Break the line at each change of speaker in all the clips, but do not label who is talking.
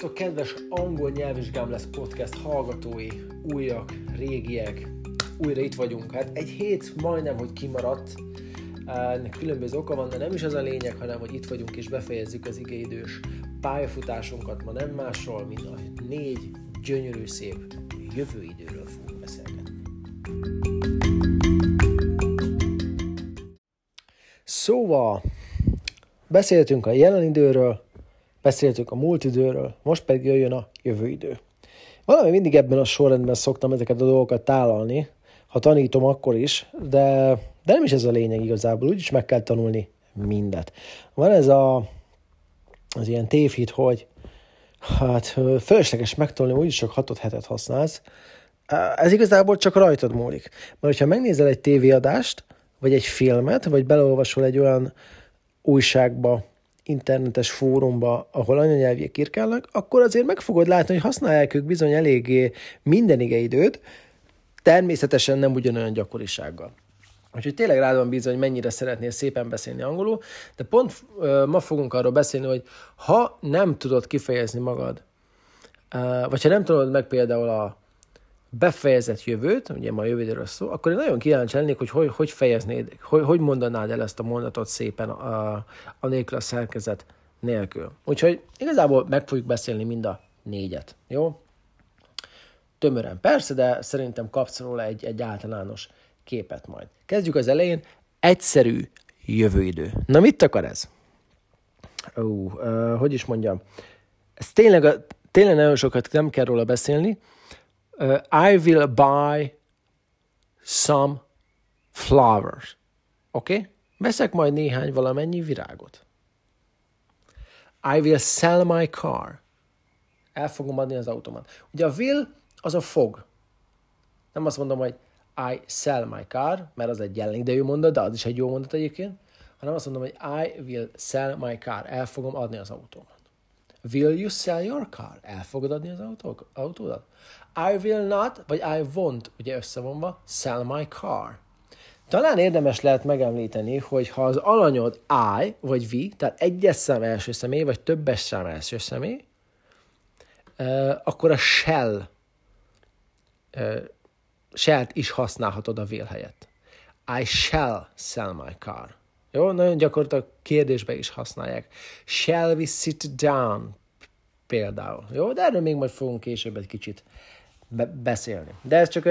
Sziasztok, kedves angol nyelvvizsgám lesz podcast hallgatói, újak, régiek, újra itt vagyunk. Hát egy hét majdnem, hogy kimaradt, ennek különböző oka van, de nem is az a lényeg, hanem hogy itt vagyunk és befejezzük az igéidős pályafutásunkat ma nem másról, mint a négy gyönyörű szép jövőidőről fogunk beszélgetni. Szóval, beszéltünk a jelen időről, Beszéltünk a múlt időről, most pedig jöjjön a jövő idő. Valami mindig ebben a sorrendben szoktam ezeket a dolgokat tálalni, ha tanítom akkor is, de, de nem is ez a lényeg igazából, úgyis meg kell tanulni mindet. Van ez a, az ilyen tévhit, hogy hát fölösleges megtanulni, úgyis csak hatot hetet használsz. Ez igazából csak rajtad múlik. Mert hogyha megnézel egy tévéadást, vagy egy filmet, vagy beleolvasol egy olyan újságba, internetes fórumba, ahol anyanyelviek írkálnak, akkor azért meg fogod látni, hogy használják ők bizony eléggé minden időt, természetesen nem ugyanolyan gyakorisággal. Úgyhogy tényleg rád van bízva, hogy mennyire szeretnél szépen beszélni angolul, de pont ma fogunk arról beszélni, hogy ha nem tudod kifejezni magad, uh, vagy ha nem tudod meg például a befejezett jövőt, ugye ma jövőről szó, akkor én nagyon kíváncsi lennék, hogy hogy, hogy fejeznéd, hogy, hogy mondanád el ezt a mondatot szépen a, a nélkül a szerkezet nélkül. Úgyhogy igazából meg fogjuk beszélni mind a négyet, jó? Tömören persze, de szerintem kapsz róla egy, egy általános képet majd. Kezdjük az elején. Egyszerű jövőidő. Na mit akar ez? Ó, uh, hogy is mondjam? Ez tényleg, tényleg nagyon sokat nem kell róla beszélni, uh, I will buy some flowers. Oké? Okay? Veszek majd néhány valamennyi virágot. I will sell my car. El fogom adni az autómat. Ugye a will az a fog. Nem azt mondom, hogy I sell my car, mert az egy jelenidejű mondat, de az is egy jó mondat egyébként, hanem azt mondom, hogy I will sell my car. El fogom adni az autómat. Will you sell your car? El fogod adni az autók, autódat? I will not, vagy I won't, ugye összevonva, sell my car. Talán érdemes lehet megemlíteni, hogy ha az alanyod I vagy we, tehát egyes szám első személy, vagy többes szám első személy, akkor a shall shall is használhatod a will helyett. I shall sell my car. Jó, nagyon gyakorlatilag kérdésbe is használják. Shall we sit down? Például. Jó, de erről még majd fogunk később egy kicsit be- beszélni. De ez csak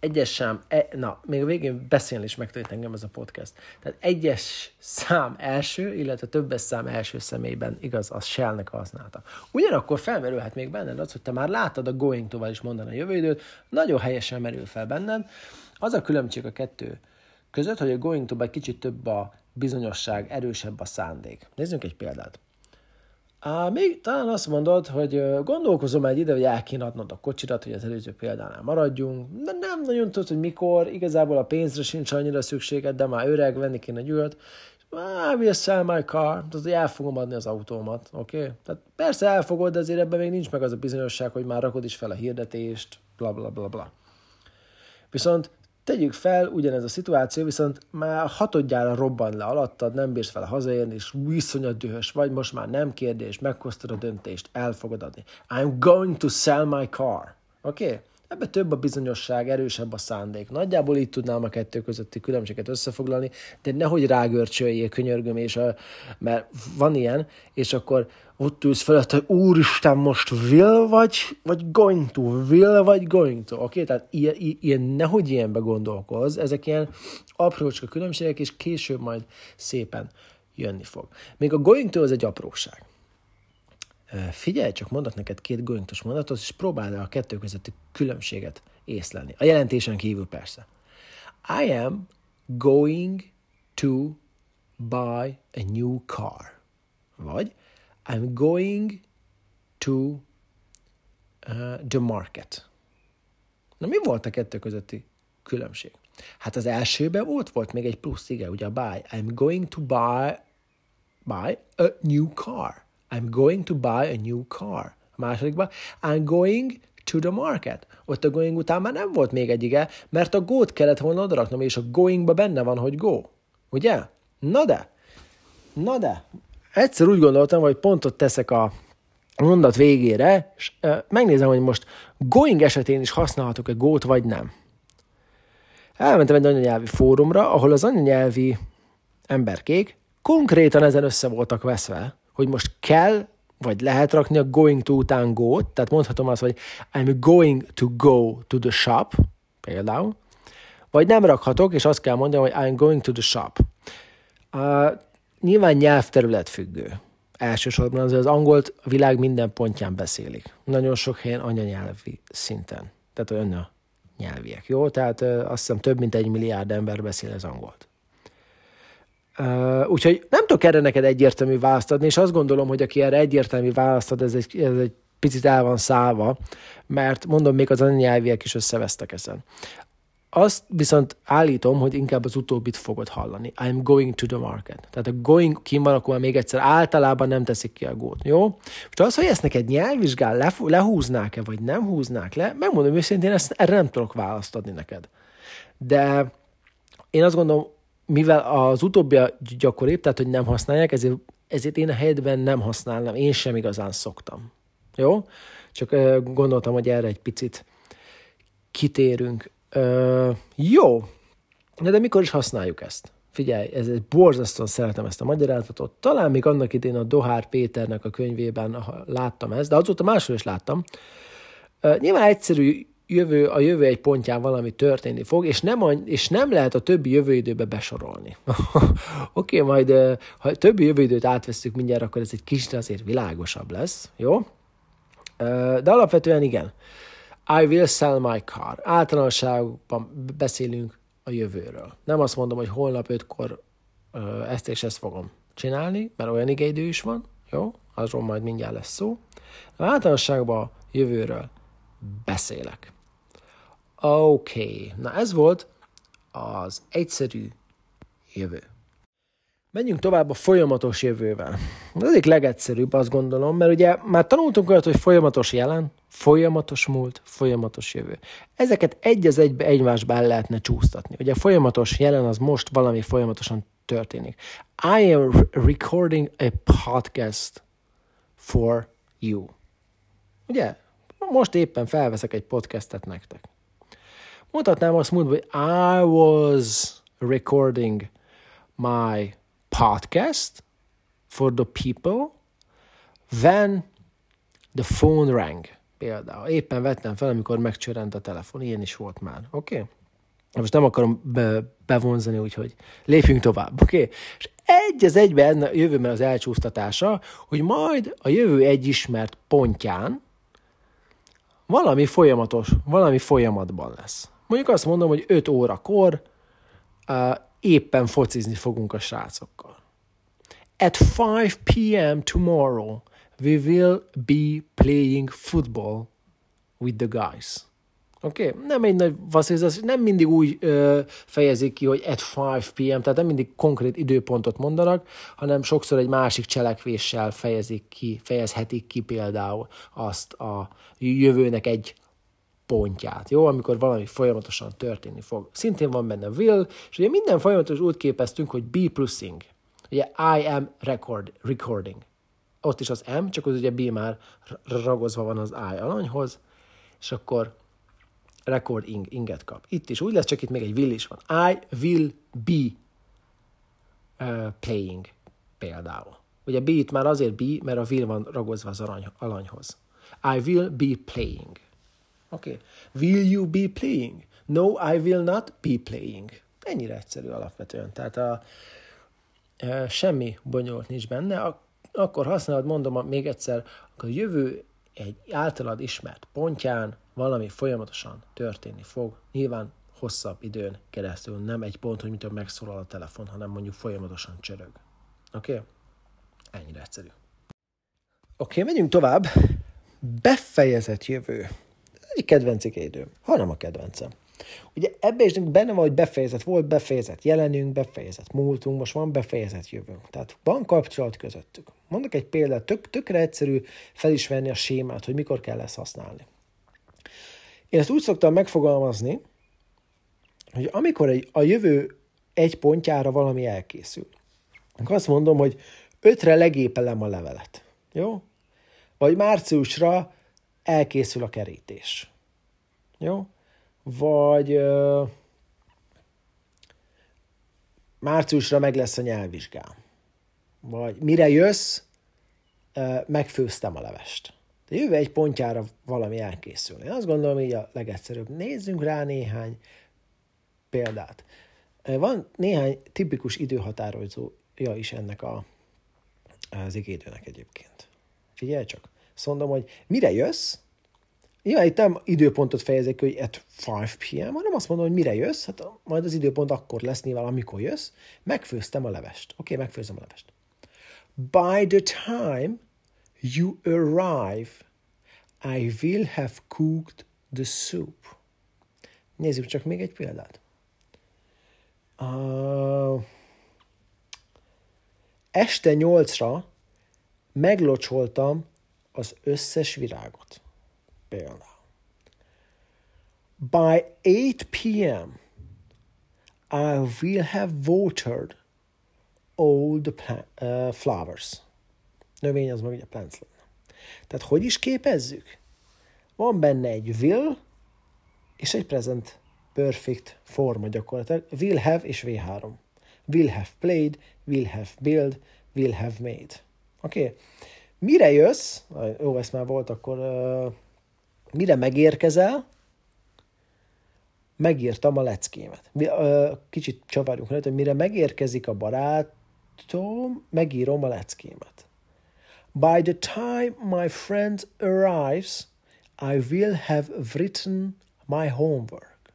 egyes szám, e, na, még a végén beszélni is megtanít engem ez a podcast. Tehát egyes szám első, illetve többes szám első személyben igaz, az shell-nek használta. Ugyanakkor felmerülhet még benned az, hogy te már láttad a going to is mondani a jövő időt, nagyon helyesen merül fel benned. Az a különbség a kettő között, hogy a going to kicsit több a bizonyosság, erősebb a szándék. Nézzünk egy példát. Á, még talán azt mondod, hogy gondolkozom egy ide, hogy el kéne adnod a kocsirat, hogy az előző példánál maradjunk, de nem nagyon tudod, hogy mikor, igazából a pénzre sincs annyira szükséged, de már öreg, venni kéne egy újat, I will sell my car, tehát el fogom adni az autómat, oké? Okay? Tehát persze elfogod, de azért ebben még nincs meg az a bizonyosság, hogy már rakod is fel a hirdetést, bla bla bla bla. Viszont Tegyük fel, ugyanez a szituáció, viszont már hatodjára robban le alattad, nem bírsz fel hazaérni, és viszonyat dühös vagy, most már nem kérdés, meghoztad a döntést, el fogod adni. I'm going to sell my car. Oké? Okay? Ebbe több a bizonyosság, erősebb a szándék. Nagyjából így tudnám a kettő közötti különbséget összefoglalni, de nehogy rágörcsöljél, könyörgöm, és a, mert van ilyen, és akkor ott ülsz felett, hogy úristen, most will vagy, vagy going to, will vagy going to, oké? Okay? Tehát ilyen, ilyen, nehogy ilyenbe gondolkoz, ezek ilyen aprócska különbségek, és később majd szépen jönni fog. Még a going to az egy apróság. Figyelj, csak mondok neked két to mondatot, és próbáld a kettő közötti különbséget észlelni. A jelentésen kívül persze. I am going to buy a new car. Vagy I'm going to uh, the market. Na mi volt a kettő közötti különbség? Hát az elsőben volt, volt még egy plusz, igen, ugye a buy. I'm going to buy, buy a new car. I'm going to buy a new car. A másodikban, I'm going to the market. Ott a going után már nem volt még egy ige, mert a go-t kellett volna odaraknom, és a goingba benne van, hogy go. Ugye? Na de, na de, egyszer úgy gondoltam, hogy pontot teszek a mondat végére, és megnézem, hogy most going esetén is használhatok-e gót, vagy nem. Elmentem egy anyanyelvi fórumra, ahol az anyanyelvi emberkék konkrétan ezen össze voltak veszve, hogy most kell vagy lehet rakni a going to után go tehát mondhatom azt, hogy I'm going to go to the shop, például, vagy nem rakhatok, és azt kell mondani, hogy I'm going to the shop. Uh, nyilván nyelvterület függő. Elsősorban az, az angolt a világ minden pontján beszélik. Nagyon sok helyen anyanyelvi szinten. Tehát olyan nyelviek, jó? Tehát uh, azt hiszem több mint egy milliárd ember beszél az angolt. Uh, úgyhogy nem tudok erre neked egyértelmű választ adni, és azt gondolom, hogy aki erre egyértelmű választ ad, ez egy, ez egy picit el van szállva, mert mondom, még az anyanyelviek is összevesztek ezen. Azt viszont állítom, hogy inkább az utóbbit fogod hallani. I'm going to the market. Tehát a going kim van, akkor még egyszer általában nem teszik ki a gót, jó? Most az, hogy ezt neked nyelvvizsgál, lehúznák-e, vagy nem húznák le, megmondom őszintén, ezt erre nem tudok választ adni neked. De én azt gondolom, mivel az utóbbi gyakoribb, tehát hogy nem használják, ezért, ezért én a helyetben nem használnám, én sem igazán szoktam. Jó? Csak gondoltam, hogy erre egy picit kitérünk. Uh, jó, de, de mikor is használjuk ezt? Figyelj, ez egy borzasztóan szeretem ezt a magyarázatot. Talán még annak idén a Dohár Péternek a könyvében láttam ezt, de azóta máshol is láttam. Nyilván egyszerű jövő, a jövő egy pontján valami történni fog, és nem, és nem lehet a többi jövőidőbe besorolni. Oké, okay, majd ha többi jövőidőt átveszünk mindjárt, akkor ez egy kicsit azért világosabb lesz, jó? De alapvetően igen. I will sell my car. Általánosságban beszélünk a jövőről. Nem azt mondom, hogy holnap ötkor ezt és ezt fogom csinálni, mert olyan idő is van, jó? Azról majd mindjárt lesz szó. Általánosságban jövőről beszélek. Oké, okay. na ez volt az egyszerű jövő. Menjünk tovább a folyamatos jövővel. Ez egyik legegyszerűbb, azt gondolom, mert ugye már tanultunk olyat, hogy folyamatos jelen, folyamatos múlt, folyamatos jövő. Ezeket egy az egybe egymásba el lehetne csúsztatni. Ugye a folyamatos jelen az most valami folyamatosan történik. I am recording a podcast for you. Ugye? Most éppen felveszek egy podcastet nektek. Mutatnám azt mondva, hogy I was recording my podcast for the people when the phone rang. Például éppen vettem fel, amikor megcsörent a telefon. Ilyen is volt már. Oké? Okay? Most nem akarom be, bevonzani, úgyhogy lépjünk tovább, oké? Okay? És egy az egyben jövőben az elcsúsztatása, hogy majd a jövő egy ismert pontján valami folyamatos, valami folyamatban lesz. Mondjuk azt mondom, hogy 5 órakor uh, éppen focizni fogunk a srácokkal. At 5 p.m. tomorrow, we will be playing football with the guys. Oké? Okay? Nem egy nagy vasszizás, nem mindig úgy ö, fejezik ki, hogy at 5 p.m., tehát nem mindig konkrét időpontot mondanak, hanem sokszor egy másik cselekvéssel fejezik ki, fejezhetik ki például azt a jövőnek egy pontját, jó? Amikor valami folyamatosan történni fog. Szintén van benne will, és ugye minden folyamatos úgy képeztünk, hogy be pluszing. Ugye I am record, recording. Ott is az M, csak az ugye B már ragozva van az I alanyhoz, és akkor recording inget kap. Itt is úgy lesz, csak itt még egy will is van. I will be uh, playing például. Ugye B itt már azért be, mert a will van ragozva az arany, alanyhoz. I will be playing. Oké. Okay. Will you be playing? No, I will not be playing. Ennyire egyszerű alapvetően. Tehát a, e, semmi bonyolult nincs benne. A, akkor használod, mondom még egyszer, a jövő egy általad ismert pontján valami folyamatosan történni fog. Nyilván hosszabb időn keresztül, nem egy pont, hogy mitől megszólal a telefon, hanem mondjuk folyamatosan csörög. Oké? Okay? Ennyire egyszerű. Oké, okay, menjünk tovább. Befejezett jövő egyik kedvenc idő, hanem a kedvencem. Ugye ebbe is benne van, hogy befejezett volt, befejezett jelenünk, befejezett múltunk, most van befejezett jövőnk. Tehát van kapcsolat közöttük. Mondok egy példát, tök, tökre egyszerű felismerni a sémát, hogy mikor kell ezt használni. Én ezt úgy szoktam megfogalmazni, hogy amikor egy, a jövő egy pontjára valami elkészül, akkor azt mondom, hogy ötre legépelem a levelet. Jó? Vagy márciusra elkészül a kerítés. Jó? Vagy ö, márciusra meg lesz a nyelvvizsgám. Vagy mire jössz, ö, megfőztem a levest. De jövő egy pontjára valami elkészül. Én azt gondolom, hogy a legegyszerűbb. Nézzünk rá néhány példát. Van néhány tipikus időhatározója is ennek a, az igédőnek egyébként. Figyelj csak. Azt mondom, hogy mire jössz, Nyilván itt nem időpontot fejezek, hogy at 5 p.m., hanem azt mondom, hogy mire jössz, hát majd az időpont akkor lesz nyilván, amikor jössz. Megfőztem a levest. Oké, okay, megfőztem a levest. By the time you arrive, I will have cooked the soup. Nézzük csak még egy példát. Uh, este nyolcra meglocsoltam az összes virágot. Például. By 8 p.m. I will have watered all the plant, uh, flowers. Növény az meg ugye plants lenne. Tehát hogy is képezzük? Van benne egy will és egy present perfect forma gyakorlatilag. Will have és V3. Will have played, will have build, will have made. Oké? Okay? Mire jössz, jó, ez már volt, akkor uh, mire megérkezel, megírtam a leckémet. Kicsit csavarjunk rá, hogy mire megérkezik a barátom, megírom a leckémet. By the time my friend arrives, I will have written my homework.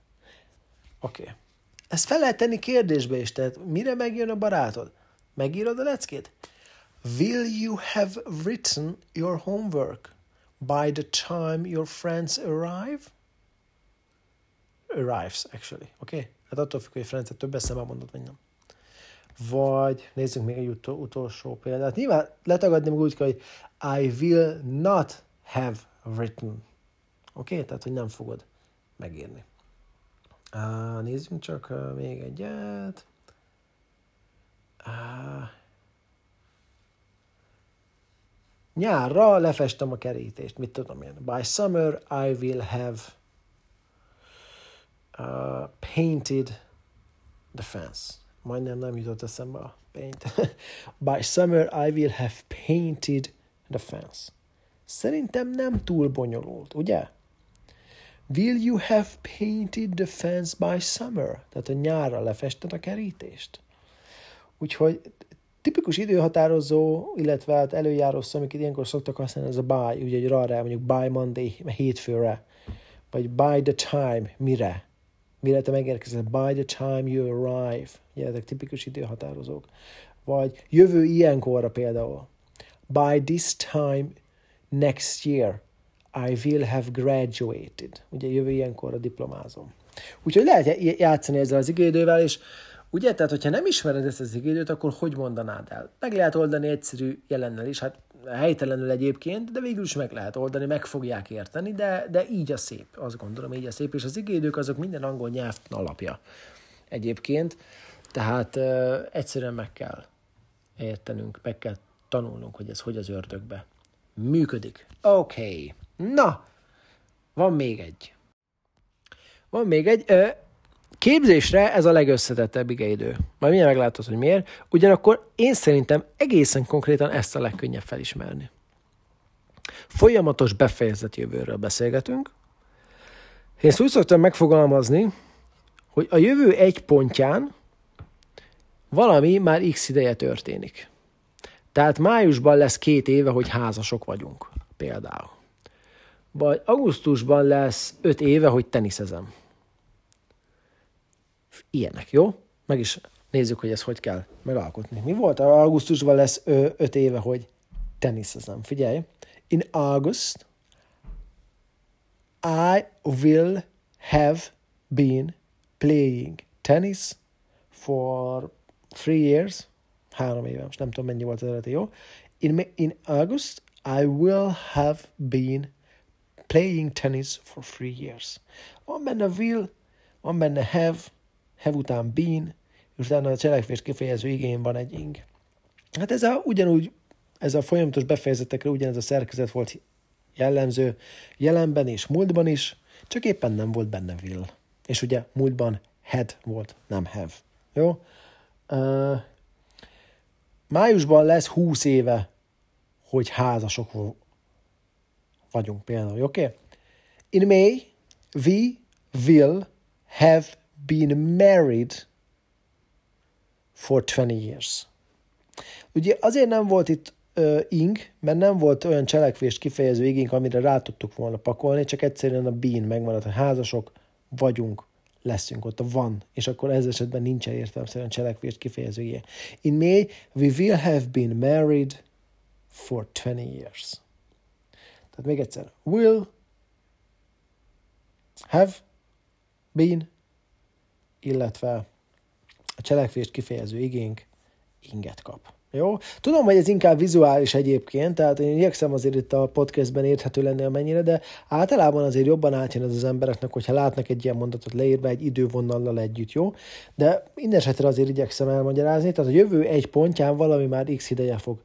Oké. Okay. Ezt fel lehet tenni kérdésbe is, tehát mire megjön a barátod? Megírod a leckét? Will you have written your homework by the time your friends arrive? Arrives, actually. Oké? Okay? Hát attól függ, hogy friends több eszembe mondod, vagy nem. Vagy nézzünk még egy utol, utolsó példát. Nyilván letagadni úgy hogy I will not have written. Oké? Okay? Tehát, hogy nem fogod megírni. Uh, nézzünk csak uh, még egyet. Uh, nyárra lefestem a kerítést, mit tudom én. By summer I will have uh, painted the fence. Majdnem nem jutott eszembe a paint. By summer I will have painted the fence. Szerintem nem túl bonyolult, ugye? Will you have painted the fence by summer? Tehát a nyárra lefested a kerítést. Úgyhogy tipikus időhatározó, illetve hát előjáró szó, amiket ilyenkor szoktak használni, ez a by, ugye egy rá, mondjuk by Monday, hétfőre, vagy by the time, mire, mire te megérkezel, by the time you arrive, ezek tipikus időhatározók, vagy jövő ilyenkorra például, by this time next year, I will have graduated. Ugye jövő ilyenkor a diplomázom. Úgyhogy lehet játszani ezzel az igédővel, és ugye, tehát hogyha nem ismered ezt az igédőt, akkor hogy mondanád el? Meg lehet oldani egyszerű jelennel is, hát helytelenül egyébként, de végül is meg lehet oldani, meg fogják érteni, de, de így a szép, azt gondolom, így a szép, és az igédők azok minden angol nyelv alapja egyébként, tehát uh, egyszerűen meg kell értenünk, meg kell tanulnunk, hogy ez hogy az ördögbe működik. Oké. Okay. Na, van még egy. Van még egy. Képzésre ez a legösszetettebb igeidő. Majd mindjárt meglátod, hogy miért. Ugyanakkor én szerintem egészen konkrétan ezt a legkönnyebb felismerni. Folyamatos befejezett jövőről beszélgetünk. Én ezt úgy szoktam megfogalmazni, hogy a jövő egy pontján valami már x ideje történik. Tehát májusban lesz két éve, hogy házasok vagyunk, például vagy augusztusban lesz öt éve, hogy teniszezem. Ilyenek, jó? Meg is nézzük, hogy ezt hogy kell megalkotni. Mi volt? Augusztusban lesz öt éve, hogy teniszezem. Figyelj. In August, I will have been playing tennis for three years. Három éve, most nem tudom mennyi volt az eredeti, jó? In, in August, I will have been playing tennis for three years. Van benne will, van benne have, have után been, és utána a cselekvés kifejező igény van egy ing. Hát ez a, ugyanúgy Ez a folyamatos befejezetekre ugyanez a szerkezet volt jellemző jelenben és múltban is, csak éppen nem volt benne will. És ugye múltban had volt, nem have. Jó? Májusban lesz 20 éve, hogy házasok vagyunk például, oké? Okay? In May, we will have been married for 20 years. Ugye azért nem volt itt uh, ing, mert nem volt olyan cselekvést kifejező igénk, amire rá tudtuk volna pakolni, csak egyszerűen a been megmaradt, hogy házasok vagyunk, leszünk ott, a van, és akkor ez esetben nincsen értelemszerűen cselekvést kifejező igény. In May, we will have been married for 20 years. Tehát még egyszer, will have been, illetve a cselekvést kifejező igénk inget kap. Jó? Tudom, hogy ez inkább vizuális egyébként, tehát én igyekszem azért itt a podcastben érthető lenni amennyire, de általában azért jobban átjön ez az embereknek, hogyha látnak egy ilyen mondatot leírva egy idővonallal együtt, jó? De minden esetre azért igyekszem elmagyarázni, tehát a jövő egy pontján valami már x ideje fog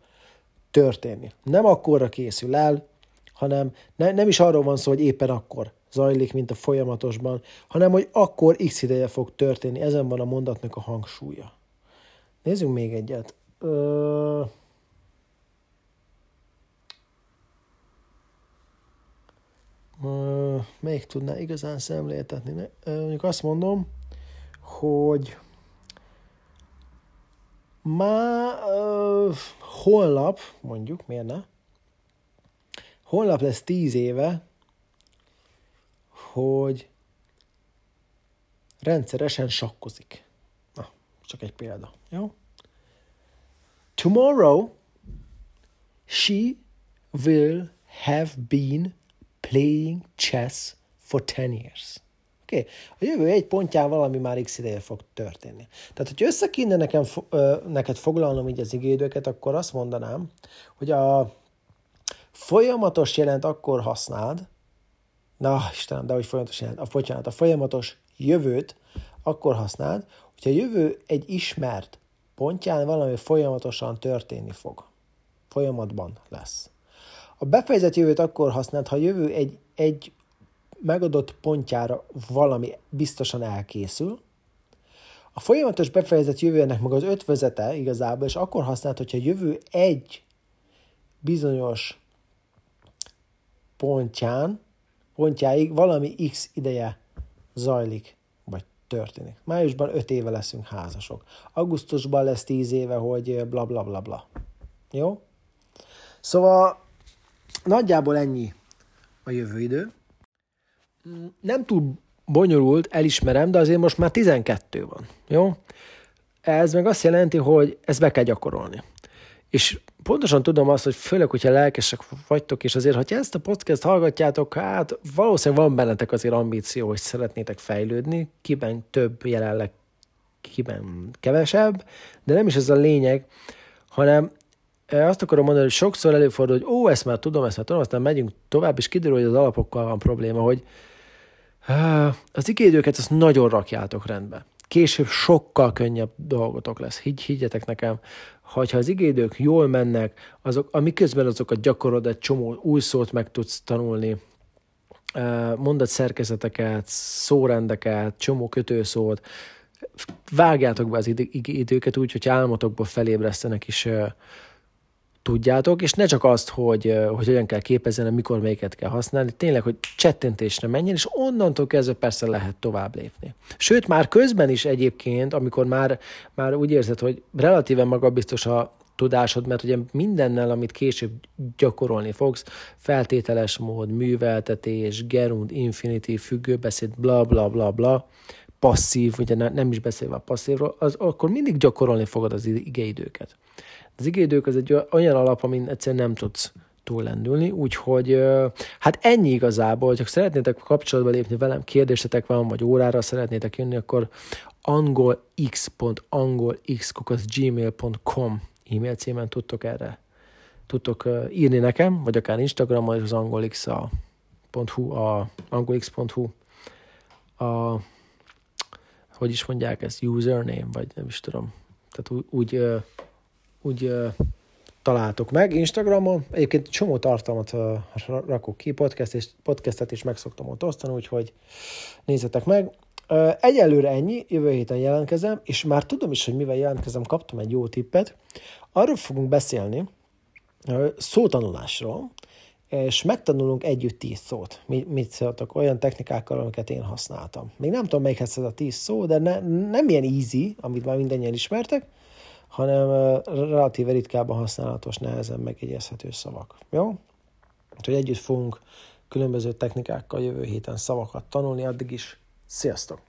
történni. Nem akkorra készül el, hanem ne, nem is arról van szó, hogy éppen akkor zajlik, mint a folyamatosban, hanem hogy akkor x ideje fog történni. Ezen van a mondatnak a hangsúlya. Nézzünk még egyet. Ö... Uh, még tudná igazán szemléltetni. Mondjuk azt mondom, hogy már uh, holnap, mondjuk, miért ne? Holnap lesz tíz éve, hogy rendszeresen sakkozik. Na, csak egy példa, jó? Tomorrow she will have been playing chess for 10 years. Oké? Okay? A jövő egy pontján valami már x ideje fog történni. Tehát, hogy össze kéne nekem, ö, neked foglalnom így az igédőket, akkor azt mondanám, hogy a folyamatos jelent akkor használd, na Istenem, de hogy folyamatos jelent, a, bocsánat, a folyamatos jövőt akkor használd, hogyha a jövő egy ismert pontján valami folyamatosan történni fog. Folyamatban lesz. A befejezett jövőt akkor használt, ha a jövő egy, egy megadott pontjára valami biztosan elkészül. A folyamatos befejezett jövőnek meg az ötvözete igazából, és akkor használt, hogyha a jövő egy bizonyos pontján, pontjáig valami x ideje zajlik történik. Májusban öt éve leszünk házasok. Augusztusban lesz tíz éve, hogy bla bla bla bla. Jó? Szóval nagyjából ennyi a jövő idő. Nem túl bonyolult, elismerem, de azért most már 12 van. Jó? Ez meg azt jelenti, hogy ezt be kell gyakorolni. És pontosan tudom azt, hogy főleg, hogyha lelkesek vagytok, és azért, hogyha ezt a podcast hallgatjátok, hát valószínűleg van bennetek azért ambíció, hogy szeretnétek fejlődni, kiben több jelenleg, kiben kevesebb, de nem is ez a lényeg, hanem azt akarom mondani, hogy sokszor előfordul, hogy ó, ezt már tudom, ezt már tudom, aztán megyünk tovább, és kiderül, hogy az alapokkal van probléma, hogy az igényőket azt nagyon rakjátok rendbe. Később sokkal könnyebb dolgotok lesz. Higy, higgyetek nekem, ha az igédők jól mennek, azok, amiközben azokat gyakorod, egy csomó új szót meg tudsz tanulni, mondat szerkezeteket, szórendeket, csomó kötőszót, vágjátok be az időket úgy, hogy álmotokból felébresztenek is tudjátok, és ne csak azt, hogy, hogy hogyan kell képezni, mikor melyiket kell használni, tényleg, hogy csettintésre menjen, és onnantól kezdve persze lehet tovább lépni. Sőt, már közben is egyébként, amikor már, már úgy érzed, hogy relatíven magabiztos a tudásod, mert ugye mindennel, amit később gyakorolni fogsz, feltételes mód, műveltetés, gerund, infinitív, függőbeszéd, bla bla bla bla, passzív, ugye nem is beszélve a passzívról, az, akkor mindig gyakorolni fogod az igeidőket. Az igédők az egy olyan alap, amin egyszerűen nem tudsz túllendülni, úgyhogy hát ennyi igazából, hogyha szeretnétek kapcsolatba lépni velem, kérdésetek van, vagy órára szeretnétek jönni, akkor angolx.angolx.gmail.com e-mail címen tudtok erre tudtok írni nekem, vagy akár Instagramon, és az angolx.hu, a angolx.hu a hogy is mondják ezt, username, vagy nem is tudom. Tehát úgy, úgy úgy találtok meg Instagramon. Egyébként csomó tartalmat rakok ki, podcast és, podcastet is meg szoktam ott osztani, úgyhogy nézzetek meg. Egyelőre ennyi, jövő héten jelentkezem, és már tudom is, hogy mivel jelentkezem, kaptam egy jó tippet. Arról fogunk beszélni, szótanulásról, és megtanulunk együtt tíz szót. Mit szóltak? Olyan technikákkal, amiket én használtam. Még nem tudom, melyikhez ez a tíz szó, de ne, nem ilyen easy, amit már mindennyien ismertek, hanem relatíve ritkábban használatos, nehezen megjegyezhető szavak. Jó? Úgyhogy együtt fogunk különböző technikákkal jövő héten szavakat tanulni, addig is sziasztok!